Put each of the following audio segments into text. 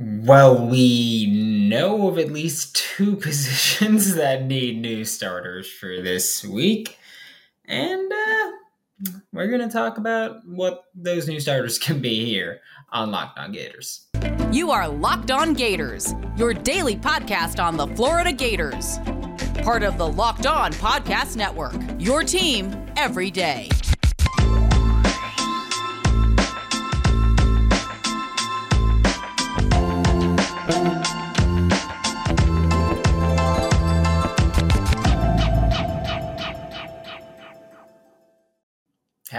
Well, we know of at least two positions that need new starters for this week. And uh, we're going to talk about what those new starters can be here on Locked On Gators. You are Locked On Gators, your daily podcast on the Florida Gators. Part of the Locked On Podcast Network, your team every day.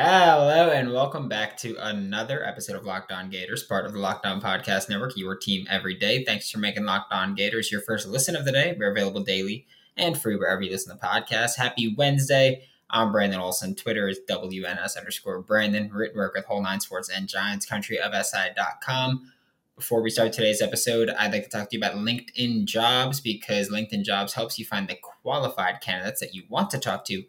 Hello and welcome back to another episode of Locked On Gators, part of the Locked On Podcast Network, your team every day. Thanks for making Locked On Gators your first listen of the day. We're available daily and free wherever you listen to podcasts. Happy Wednesday. I'm Brandon Olson. Twitter is WNS underscore Brandon. Written work with Whole Nine Sports and Giants Country of SI.com. Before we start today's episode, I'd like to talk to you about LinkedIn Jobs because LinkedIn Jobs helps you find the qualified candidates that you want to talk to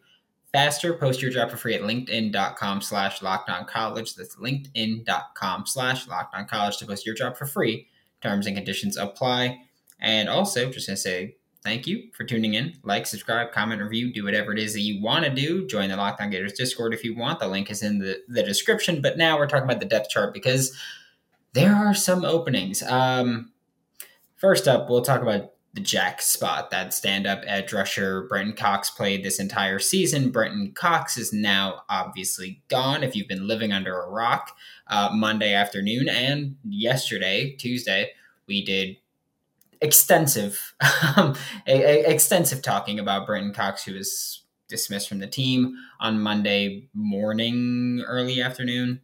faster. Post your job for free at linkedin.com slash college. That's linkedin.com slash college to post your job for free. Terms and conditions apply. And also, just going to say thank you for tuning in. Like, subscribe, comment, review, do whatever it is that you want to do. Join the Locked On Gators Discord if you want. The link is in the, the description. But now we're talking about the depth chart because there are some openings. Um, first up, we'll talk about the jack spot, that stand up edge rusher Brenton Cox played this entire season. Brenton Cox is now obviously gone if you've been living under a rock. Uh, Monday afternoon and yesterday, Tuesday, we did extensive, um, extensive talking about Brenton Cox, who was dismissed from the team on Monday morning, early afternoon.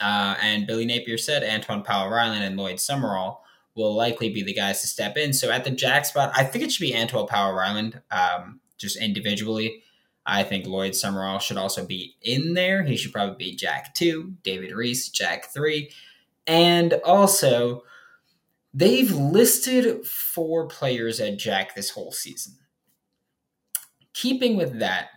Uh, and Billy Napier said Antwaun Powell Ryland and Lloyd Summerall will likely be the guys to step in. So at the jack spot, I think it should be Antwaun Powell Ryland, um, just individually. I think Lloyd Summerall should also be in there. He should probably be Jack 2, David Reese, Jack 3. And also, they've listed four players at Jack this whole season. Keeping with that,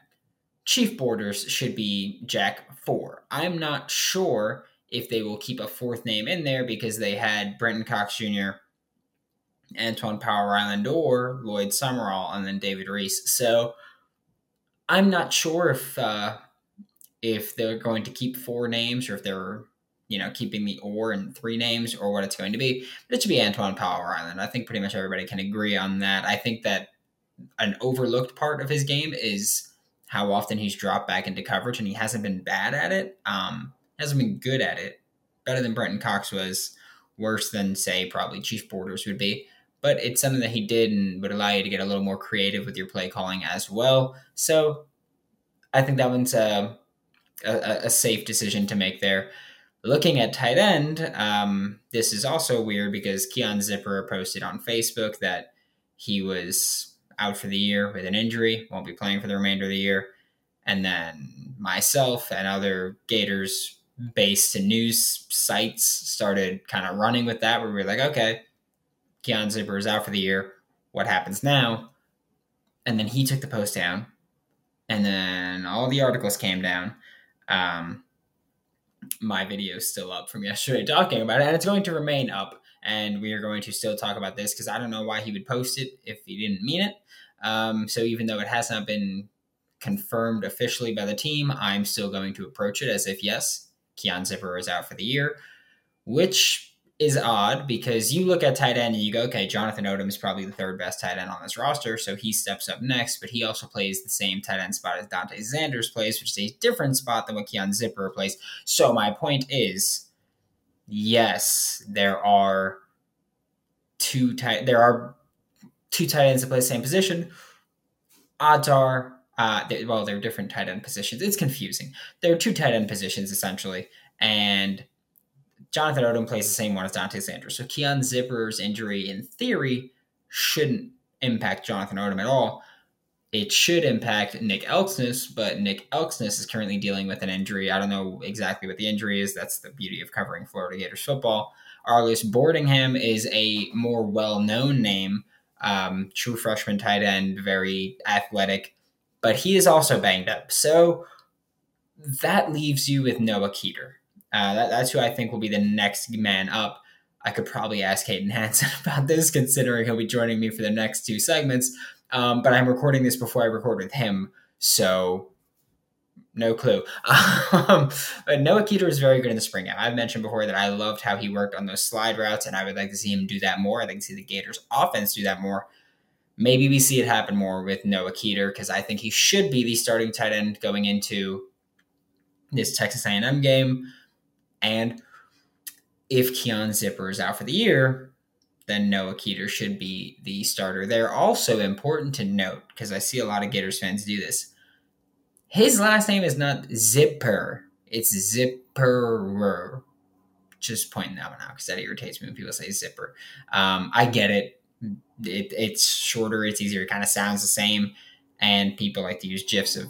Chief Borders should be Jack 4. I'm not sure if they will keep a fourth name in there because they had Brenton Cox Jr., Antwaun Powell Ryland, or Lloyd Summerall, and then David Reese. So I'm not sure if uh, if they're going to keep four names or if they're you know keeping the or in three names or what it's going to be. But it should be Antwaun Powell Ryland. I think pretty much everybody can agree on that. I think that an overlooked part of his game is how often he's dropped back into coverage, and he hasn't been bad at it. Um, hasn't been good at it. Better than Brenton Cox was, worse than say probably Chief Borders would be. But it's something that he did and would allow you to get a little more creative with your play calling as well. So I think that one's a, a, a safe decision to make there. Looking at tight end, um, this is also weird because Keon Zipperer posted on Facebook that he was out for the year with an injury, won't be playing for the remainder of the year. And then myself and other Gators based news sites started kind of running with that, where we were like, okay, Keon Zipperer is out for the year. What happens now? And then he took the post down, and then all the articles came down. Um, my video is still up from yesterday talking about it, and it's going to remain up. And we are going to still talk about this because I don't know why he would post it if he didn't mean it. Um, so even though it has not been confirmed officially by the team, I'm still going to approach it as if yes, Keon Zipperer is out for the year, which is odd because you look at tight end and you go, okay, Jonathan Odom is probably the third best tight end on this roster, so he steps up next, but he also plays the same tight end spot as Dante Zanders plays, which is a different spot than what Keon Zipperer plays. So my point is, yes, there are two tight there are two tight ends that play the same position. Odds are uh, they, well, they're different tight end positions. It's confusing. There are two tight end positions essentially, and Jonathan Odom plays the same one as Dante Zanders. So Keon Zipperer's injury, in theory, shouldn't impact Jonathan Odom at all. It should impact Nick Elksnis, but Nick Elksnis is currently dealing with an injury. I don't know exactly what the injury is. That's the beauty of covering Florida Gators football. Arlis Boardingham is a more well known name, um, true freshman tight end, very athletic but he is also banged up. So that leaves you with Noah Keeter. Uh, that, that's who I think will be the next man up. I could probably ask Hayden Hansen about this, considering he'll be joining me for the next two segments. Um, but I'm recording this before I record with him, so no clue. Um, but Noah Keeter is very good in the spring game. I've mentioned before that I loved how he worked on those slide routes, and I would like to see him do that more. I'd like to see the Gators offense do that more. Maybe we see it happen more with Noah Keeter because I think he should be the starting tight end going into this Texas A&M game. And if Keon Zipperer is out for the year, then Noah Keeter should be the starter. They're also important to note because I see a lot of Gators fans do this. His last name is not Zipper; it's Zipperer. Just pointing that one out because that irritates me when people say Zipper. Um, I get it it, it's shorter, it's easier, it kind of sounds the same, and people like to use gifs of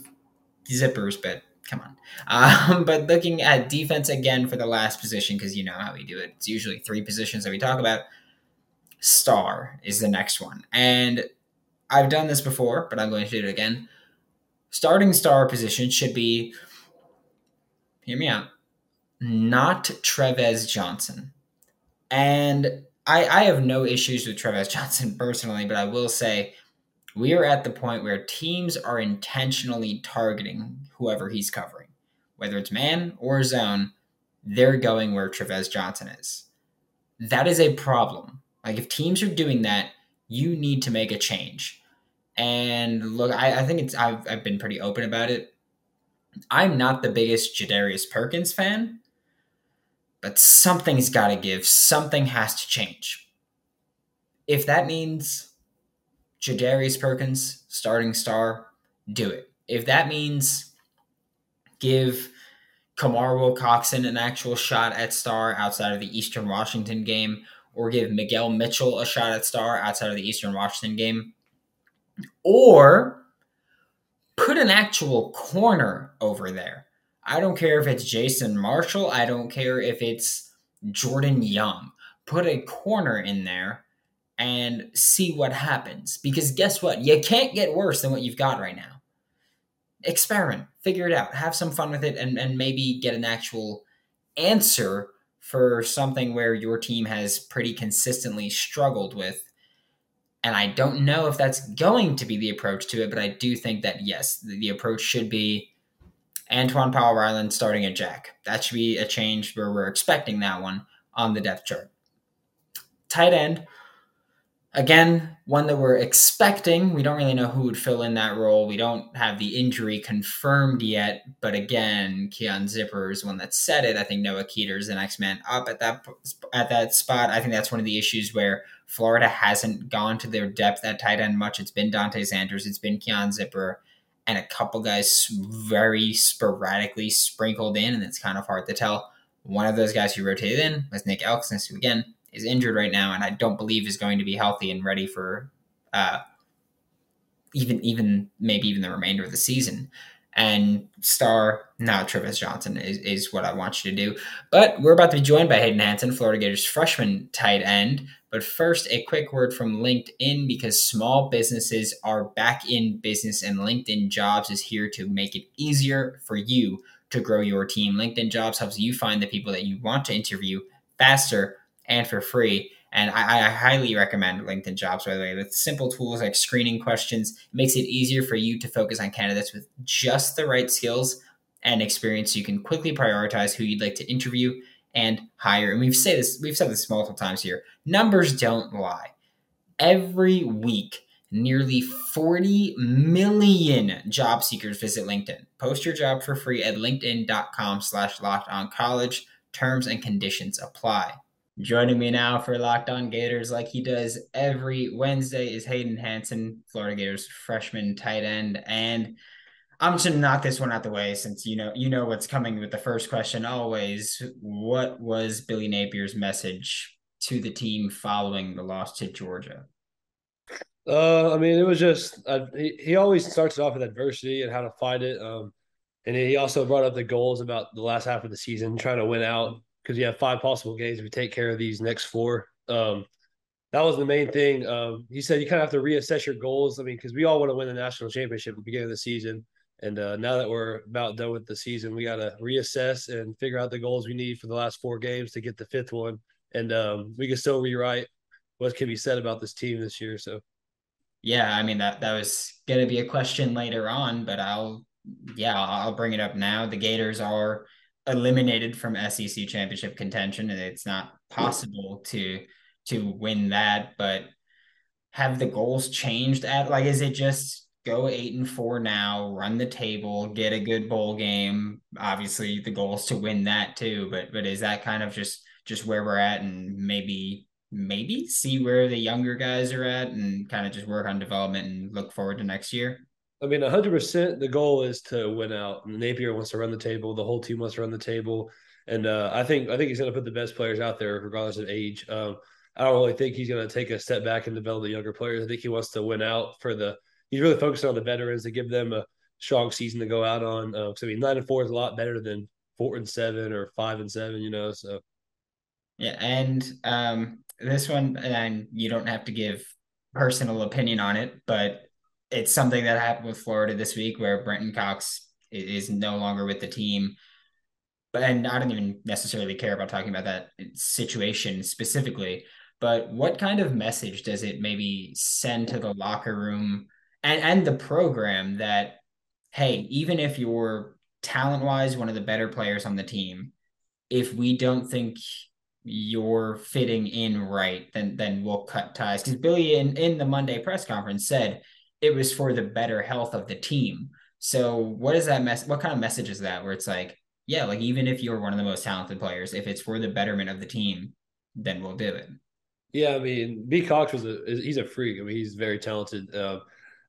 zippers, but come on. Um, but looking at defense again for the last position, because you know how we do it, it's usually three positions that we talk about. Star is the next one, and I've done this before, but I'm going to do it again. Starting star position should be, hear me out, not Trevez Johnson. And I, I have no issues with Trevez Johnson personally, but I will say we are at the point where teams are intentionally targeting whoever he's covering, whether it's man or zone. They're going where Trevez Johnson is. That is a problem. Like if teams are doing that, you need to make a change. And look, I, I think it's I've I've been pretty open about it. I'm not the biggest Jadarius Perkins fan, but something's got to give. Something has to change. If that means Jadarius Perkins, starting star, do it. If that means give Kamar Wilcoxson an actual shot at star outside of the Eastern Washington game, or give Miguel Mitchell a shot at star outside of the Eastern Washington game, or put an actual corner over there I don't care if it's Jason Marshall. I don't care if it's Jordan Young. Put a corner in there and see what happens. Because guess what? You can't get worse than what you've got right now. Experiment, figure it out, have some fun with it, and, and maybe get an actual answer for something where your team has pretty consistently struggled with. And I don't know if that's going to be the approach to it, but I do think that yes, the approach should be Antwaun Powell Ryland starting at Jack. That should be a change where we're expecting that one on the depth chart. Tight end, again, one that we're expecting. We don't really know who would fill in that role. We don't have the injury confirmed yet, but again, Keon Zipperer is one that said it. I think Noah Keeter is the next man up at that at that spot. I think that's one of the issues where Florida hasn't gone to their depth at tight end much. It's been Dante Zanders, it's been Keon Zipperer, and a couple guys very sporadically sprinkled in, and it's kind of hard to tell. One of those guys who rotated in was Nick Elksnis, who again is injured right now, and I don't believe is going to be healthy and ready for uh, even even maybe even the remainder of the season. And star now Trevez Johnson is, is what I want you to do. But we're about to be joined by Hayden Hansen, Florida Gators freshman tight end, but first, a quick word from LinkedIn because small businesses are back in business and LinkedIn Jobs is here to make it easier for you to grow your team. LinkedIn Jobs helps you find the people that you want to interview faster and for free. And I, I, highly recommend LinkedIn Jobs, by the way, with simple tools like screening questions. It makes it easier for you to focus on candidates with just the right skills and experience so you can quickly prioritize who you'd like to interview and higher. And we've said this, we've said this multiple times here. Numbers don't lie. Every week, nearly 40 million job seekers visit LinkedIn. Post your job for free at linkedin.com slash locked on college. Terms and conditions apply. Joining me now for Locked On Gators, like he does every Wednesday, is Hayden Hansen, Florida Gators freshman tight end. And I'm just gonna knock this one out the way since you know you know what's coming with the first question always. What was Billy Napier's message to the team following the loss to Georgia? Uh, I mean, it was just uh, he, he always starts off with adversity and how to fight it. Um, and he also brought up the goals about the last half of the season, trying to win out because you have five possible games if you take care of these next four. Um, that was the main thing. Um, he said you kind of have to reassess your goals. I mean, because we all want to win the national championship at the beginning of the season. And uh, now that we're about done with the season, we got to reassess and figure out the goals we need for the last four games to get the fifth one. and um, we can still rewrite what can be said about this team this year. So, yeah, I mean that that was going to be a question later on, but I'll yeah I'll bring it up now. The Gators are eliminated from SEC championship contention, and it's not possible to to win that. But have the goals changed at like is it just go eight and four now, run the table, get a good bowl game. Obviously, the goal is to win that too. But but is that kind of just just where we're at, and maybe maybe see where the younger guys are at, and kind of just work on development and look forward to next year. I mean, 100%. The goal is to win out. Napier wants to run the table. The whole team wants to run the table, and uh, I think I think he's going to put the best players out there, regardless of age. Um, I don't really think he's going to take a step back and develop the younger players. I think he wants to win out for the. He's really focusing on the veterans to give them a strong season to go out on. Uh, so I mean, nine and four is a lot better than four and seven or five and seven. You know, so yeah, and um, this one, and you don't have to give personal opinion on it, but it's something that happened with Florida this week where Brenton Cox is no longer with the team but and I don't even necessarily care about talking about that situation specifically but what kind of message does it maybe send to the locker room and, and the program that, hey, even if you're talent wise one of the better players on the team, if we don't think you're fitting in right, then then we'll cut ties. Because Billy in, in the Monday press conference said it was for the better health of the team. So what is that mess? What kind of message is that? Where it's like, yeah, like even if you're one of the most talented players, if it's for the betterment of the team, then we'll do it. Yeah, I mean, B. Cox was a he's a freak. I mean, he's very talented. Um,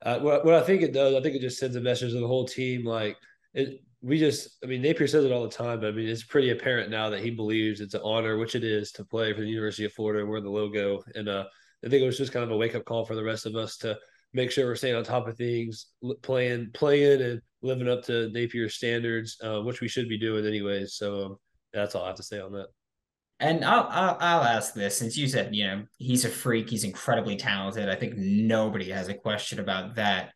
uh, what, what I think it does, I think it just sends a message to the whole team. Like it, we just, I mean, Napier says it all the time, but I mean, it's pretty apparent now that he believes it's an honor, which it is, to play for the University of Florida and wear the logo. And uh, I think it was just kind of a wake up call for the rest of us to make sure we're staying on top of things, playing, playing, and living up to Napier's standards, uh, which we should be doing anyways. So um, that's all I have to say on that. And I'll, I'll, I'll ask this since you said you know he's a freak, he's incredibly talented. I think nobody has a question about that.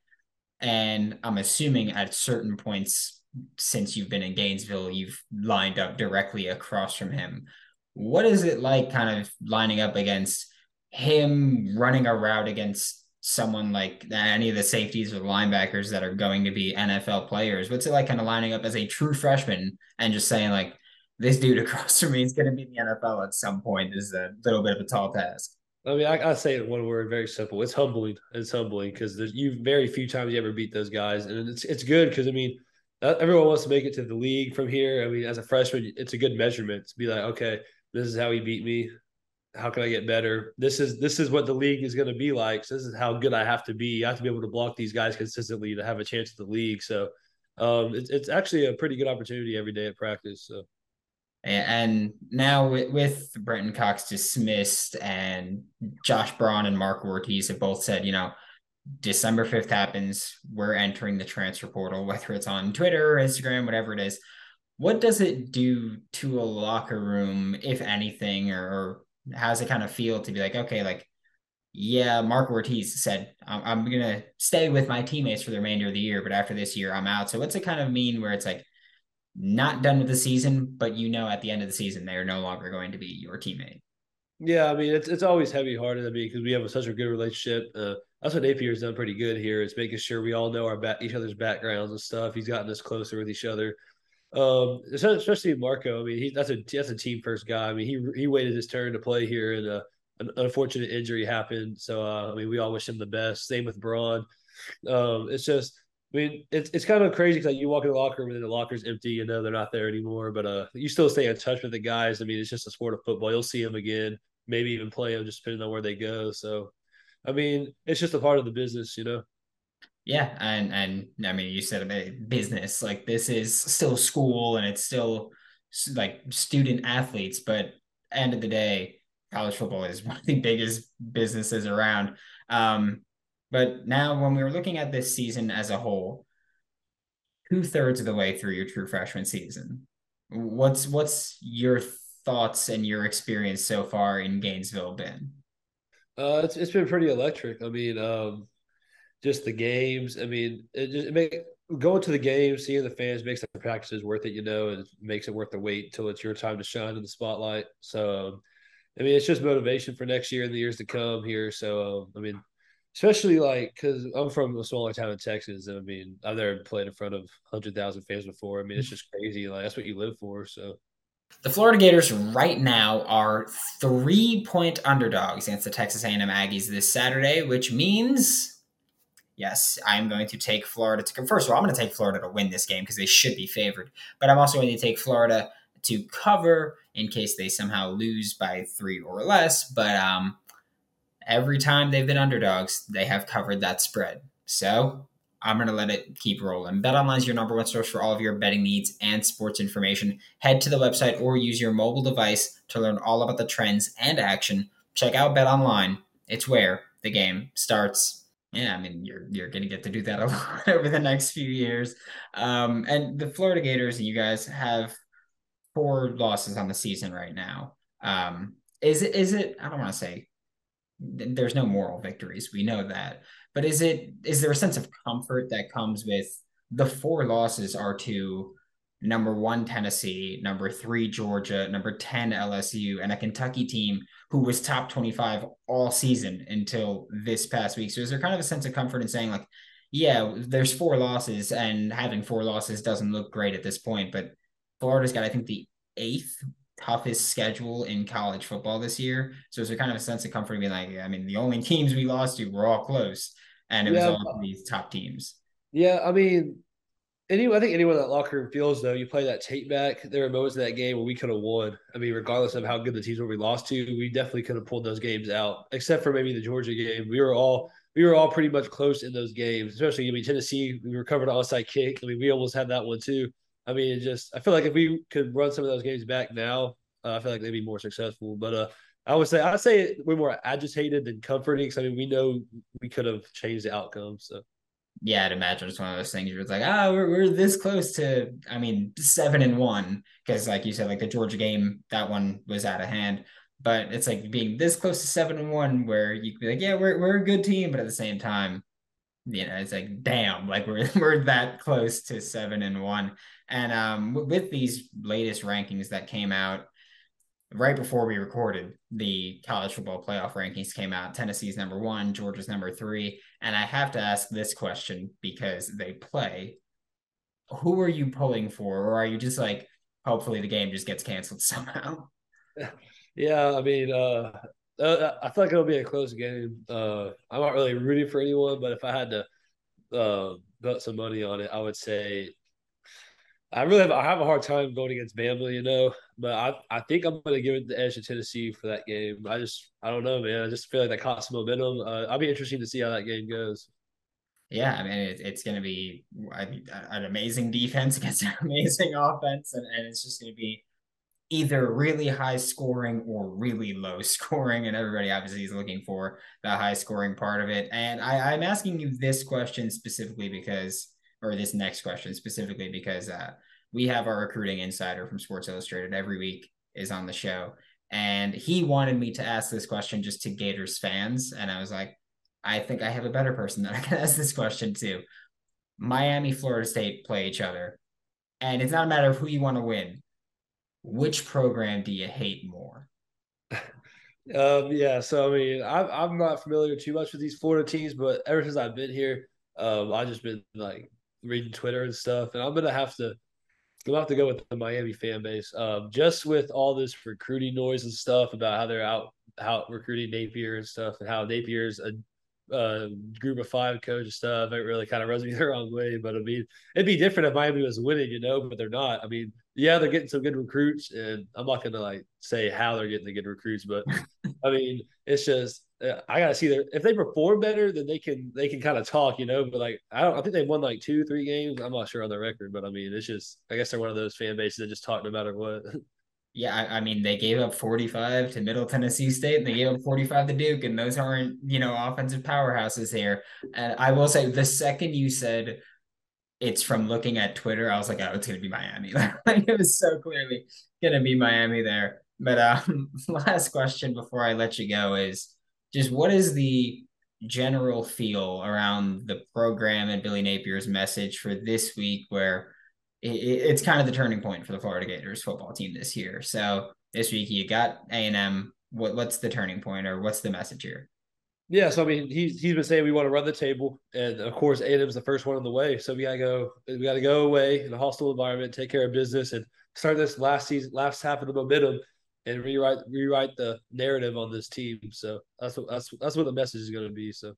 And I'm assuming at certain points since you've been in Gainesville, you've lined up directly across from him. What is it like, kind of lining up against him, running a route against someone like any of the safeties or linebackers that are going to be NFL players? What's it like, kind of lining up as a true freshman and just saying like this dude across from me is going to be in the NFL at some point is a little bit of a tall task. I mean, I, I say it one word, very simple. It's humbling. It's humbling because there's you very few times you ever beat those guys, and it's it's good because I mean, everyone wants to make it to the league from here. I mean, as a freshman, it's a good measurement to be like, okay, this is how he beat me. How can I get better? This is this is what the league is going to be like. So this is how good I have to be. I have to be able to block these guys consistently to have a chance at the league. So um, it's it's actually a pretty good opportunity every day at practice. So and now with, Brenton Cox dismissed and Josh Braun and Mark Ortiz have both said, you know, December 5th happens, we're entering the transfer portal, whether it's on Twitter or Instagram, whatever it is. What does it do to a locker room, if anything, or, or how's it kind of feel to be like, okay, like, yeah, Mark Ortiz said, I'm, I'm going to stay with my teammates for the remainder of the year, but after this year, I'm out. So what's it kind of mean where it's like, not done with the season, but you know at the end of the season they are no longer going to be your teammate. Yeah, I mean it's it's always heavy hearted. I mean because we have a, such a good relationship. Uh, that's what Napier's done pretty good here is making sure we all know our back each other's backgrounds and stuff. He's gotten us closer with each other. Um, especially Marco. I mean, he that's a that's a team first guy. I mean, he he waited his turn to play here, and uh, an unfortunate injury happened. So uh, I mean, we all wish him the best. Same with Braun. Um, it's just I mean, it's it's kind of crazy because like, you walk in the locker room and the locker's empty. You know they're not there anymore, but uh, you still stay in touch with the guys. I mean, it's just a sport of football. You'll see them again, maybe even play them, just depending on where they go. So, I mean, it's just a part of the business, you know. Yeah, and and I mean, you said about business. Like this is still school, and it's still like student athletes, but end of the day, college football is one of the biggest businesses around. Um, but now, when we were looking at this season as a whole, two thirds of the way through your true freshman season, what's what's your thoughts and your experience so far in Gainesville been? Uh, it's it's been pretty electric. I mean, um, just the games. I mean, it just it make going to the games, seeing the fans makes the practices worth it. You know, and it makes it worth the wait until it's your time to shine in the spotlight. So. Um, I mean, it's just motivation for next year and the years to come here. So, um, I mean, especially like because I'm from a smaller town in Texas, and I mean, I've never played in front of hundred thousand fans before. I mean, it's just crazy. Like that's what you live for. So. The Florida Gators right now are three-point underdogs against the Texas A&M Aggies this Saturday, which means, yes, I'm going to take Florida to. First of all, I'm going to take Florida to win this game because they should be favored, but I'm also going to take Florida to cover in case they somehow lose by three or less. But um, every time they've been underdogs, they have covered that spread. So I'm going to let it keep rolling. BetOnline is your number one source for all of your betting needs and sports information. Head to the website or use your mobile device to learn all about the trends and action. Check out BetOnline. It's where the game starts. Yeah, I mean you're you're gonna get to do that a lot over the next few years. Um, and the Florida Gators, you guys have four losses on the season right now. Um, is it is it? I don't want to say there's no moral victories. We know that. But is it is there a sense of comfort that comes with the four losses are to number one Tennessee, number three Georgia, number 10 LSU, and a Kentucky team who was top 25 all season until this past week. So is there kind of a sense of comfort in saying like, yeah, there's four losses and having four losses doesn't look great at this point, but Florida's got, I think, the eighth toughest schedule in college football this year. So it's a kind of a sense of comfort being like, I mean, the only teams we lost to were all close, and it yeah, was all these top teams. Yeah, I mean, anyone, I think anyone in that locker room feels though. You play that tape back. There were moments in that game where we could have won. I mean, regardless of how good the teams were we lost to, we definitely could have pulled those games out. Except for maybe the Georgia game, we were all we were all pretty much close in those games. Especially, I mean, Tennessee, we recovered an onside kick. I mean, we almost had that one too. I mean, it just I feel like if we could run some of those games back now, uh, I feel like they'd be more successful. But uh, I would say I'd say we're more agitated than comforting. Because I mean, we know we could have changed the outcome. So yeah, I'd imagine it's one of those things where it's like, ah, we're, we're this close to, I mean, seven and one. Because, like you said, like the Georgia game, that one was out of hand. But it's like being this close to seven and one, where you could be like, yeah, we're, we're a good team. But at the same time, you know, it's like, damn, like we're, we're that close to seven and one. And um, with these latest rankings that came out right before we recorded, the college football playoff rankings came out. Tennessee's number one, Georgia's number three. And I have to ask this question because they play. Who are you pulling for? Or are you just like, hopefully the game just gets canceled somehow? Yeah, I mean, uh, uh, I feel like it'll be a close game. Uh, I'm not really rooting for anyone, but if I had to uh, bet some money on it, I would say I really have I have a hard time going against Bama, you know, but I I think I'm going to give it the edge to Tennessee for that game. I just I don't know, man. I just feel like that caught some momentum. Uh, I'll be interesting to see how that game goes. Yeah, I mean it, it's going to be an amazing defense against an amazing offense, and, and it's just going to be either really high scoring or really low scoring, and everybody obviously is looking for the high scoring part of it. And I, I'm asking you this question specifically because or this next question specifically because uh, we have our recruiting insider from Sports Illustrated every week is on the show. And he wanted me to ask this question just to Gators fans. And I was like, I think I have a better person that I can ask this question to. Miami, Florida State play each other. And it's not a matter of who you want to win. Which program do you hate more? Um, yeah, so I mean, I'm I'm not familiar too much with these Florida teams, but ever since I've been here, um, I've just been like reading Twitter and stuff, and I'm gonna have to I'm gonna have to go with the Miami fan base. Um, just with all this recruiting noise and stuff about how they're out out recruiting Napier and stuff, and how Napier's a, a group of five coach and stuff. It really kind of rubs me the wrong way. But I mean, it'd be different if Miami was winning, you know, but they're not. I mean, yeah, they're getting some good recruits, and I'm not gonna like say how they're getting the good recruits, but I mean, it's just uh, I gotta see their if they perform better, then they can they can kind of talk, you know. But like I don't, I think they've won like two, three games. I'm not sure on the record, but I mean, it's just I guess they're one of those fan bases that just talk no matter what. Yeah, I, I mean, they gave up 45 to Middle Tennessee State, and they gave up 45 to Duke, and those aren't you know offensive powerhouses here. And I will say, the second you said it's from looking at Twitter, I was like, oh, it's gonna be Miami. like it was so clearly gonna be Miami there. But um, last question before I let you go is just what is the general feel around the program and Billy Napier's message for this week, where it, it's kind of the turning point for the Florida Gators football team this year. So this week you got A and M what what's the turning point or what's the message here? Yeah, so I mean, he's he's been saying we want to run the table, and of course, A&M's the first one on the way. So we gotta go, we gotta go away in a hostile environment, take care of business, and start this last season, last half of the momentum, and rewrite rewrite the narrative on this team. So that's what that's that's what the message is going to be. So.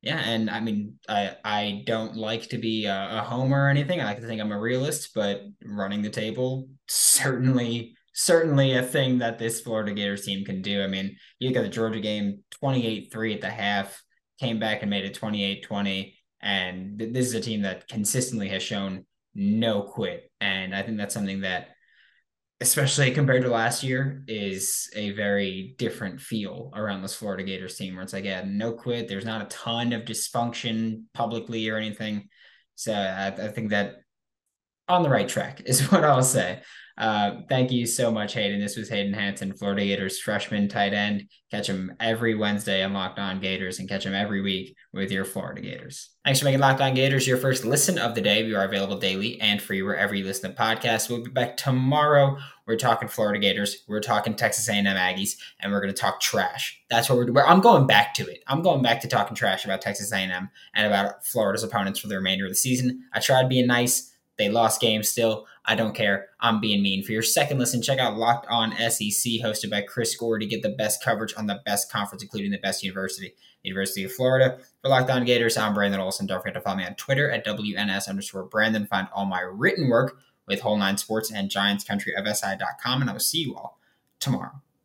Yeah, and I mean, I I don't like to be a, a homer or anything. I like to think I'm a realist, but running the table certainly certainly a thing that this Florida Gators team can do. I mean, you at the Georgia game, 28-3 at the half, came back and made it 28-20. And this is a team that consistently has shown no quit. And I think that's something that, especially compared to last year, is a very different feel around this Florida Gators team where it's like, yeah, no quit. There's not a ton of dysfunction publicly or anything. So I, I think that on the right track is what I'll say. Uh, thank you so much, Hayden. This was Hayden Hansen, Florida Gators freshman tight end. Catch him every Wednesday on Locked On Gators and catch him every week with your Florida Gators. Thanks for making Locked On Gators your first listen of the day. We are available daily and free wherever you listen to podcasts. We'll be back tomorrow. We're talking Florida Gators. We're talking Texas A&M Aggies, and we're going to talk trash. That's what we're. Doing. I'm going back to it. I'm going back to talking trash about Texas A&M and about Florida's opponents for the remainder of the season. I tried being nice. They lost games still. I don't care. I'm being mean. For your second listen, check out Locked On SEC, hosted by Chris Gore, to get the best coverage on the best conference, including the best university, University of Florida. For Locked On Gators, I'm Brandon Olson. Don't forget to follow me on Twitter at WNS underscore Brandon. Find all my written work with Whole Nine Sports and Giants Country of SI.com, and I will see you all tomorrow.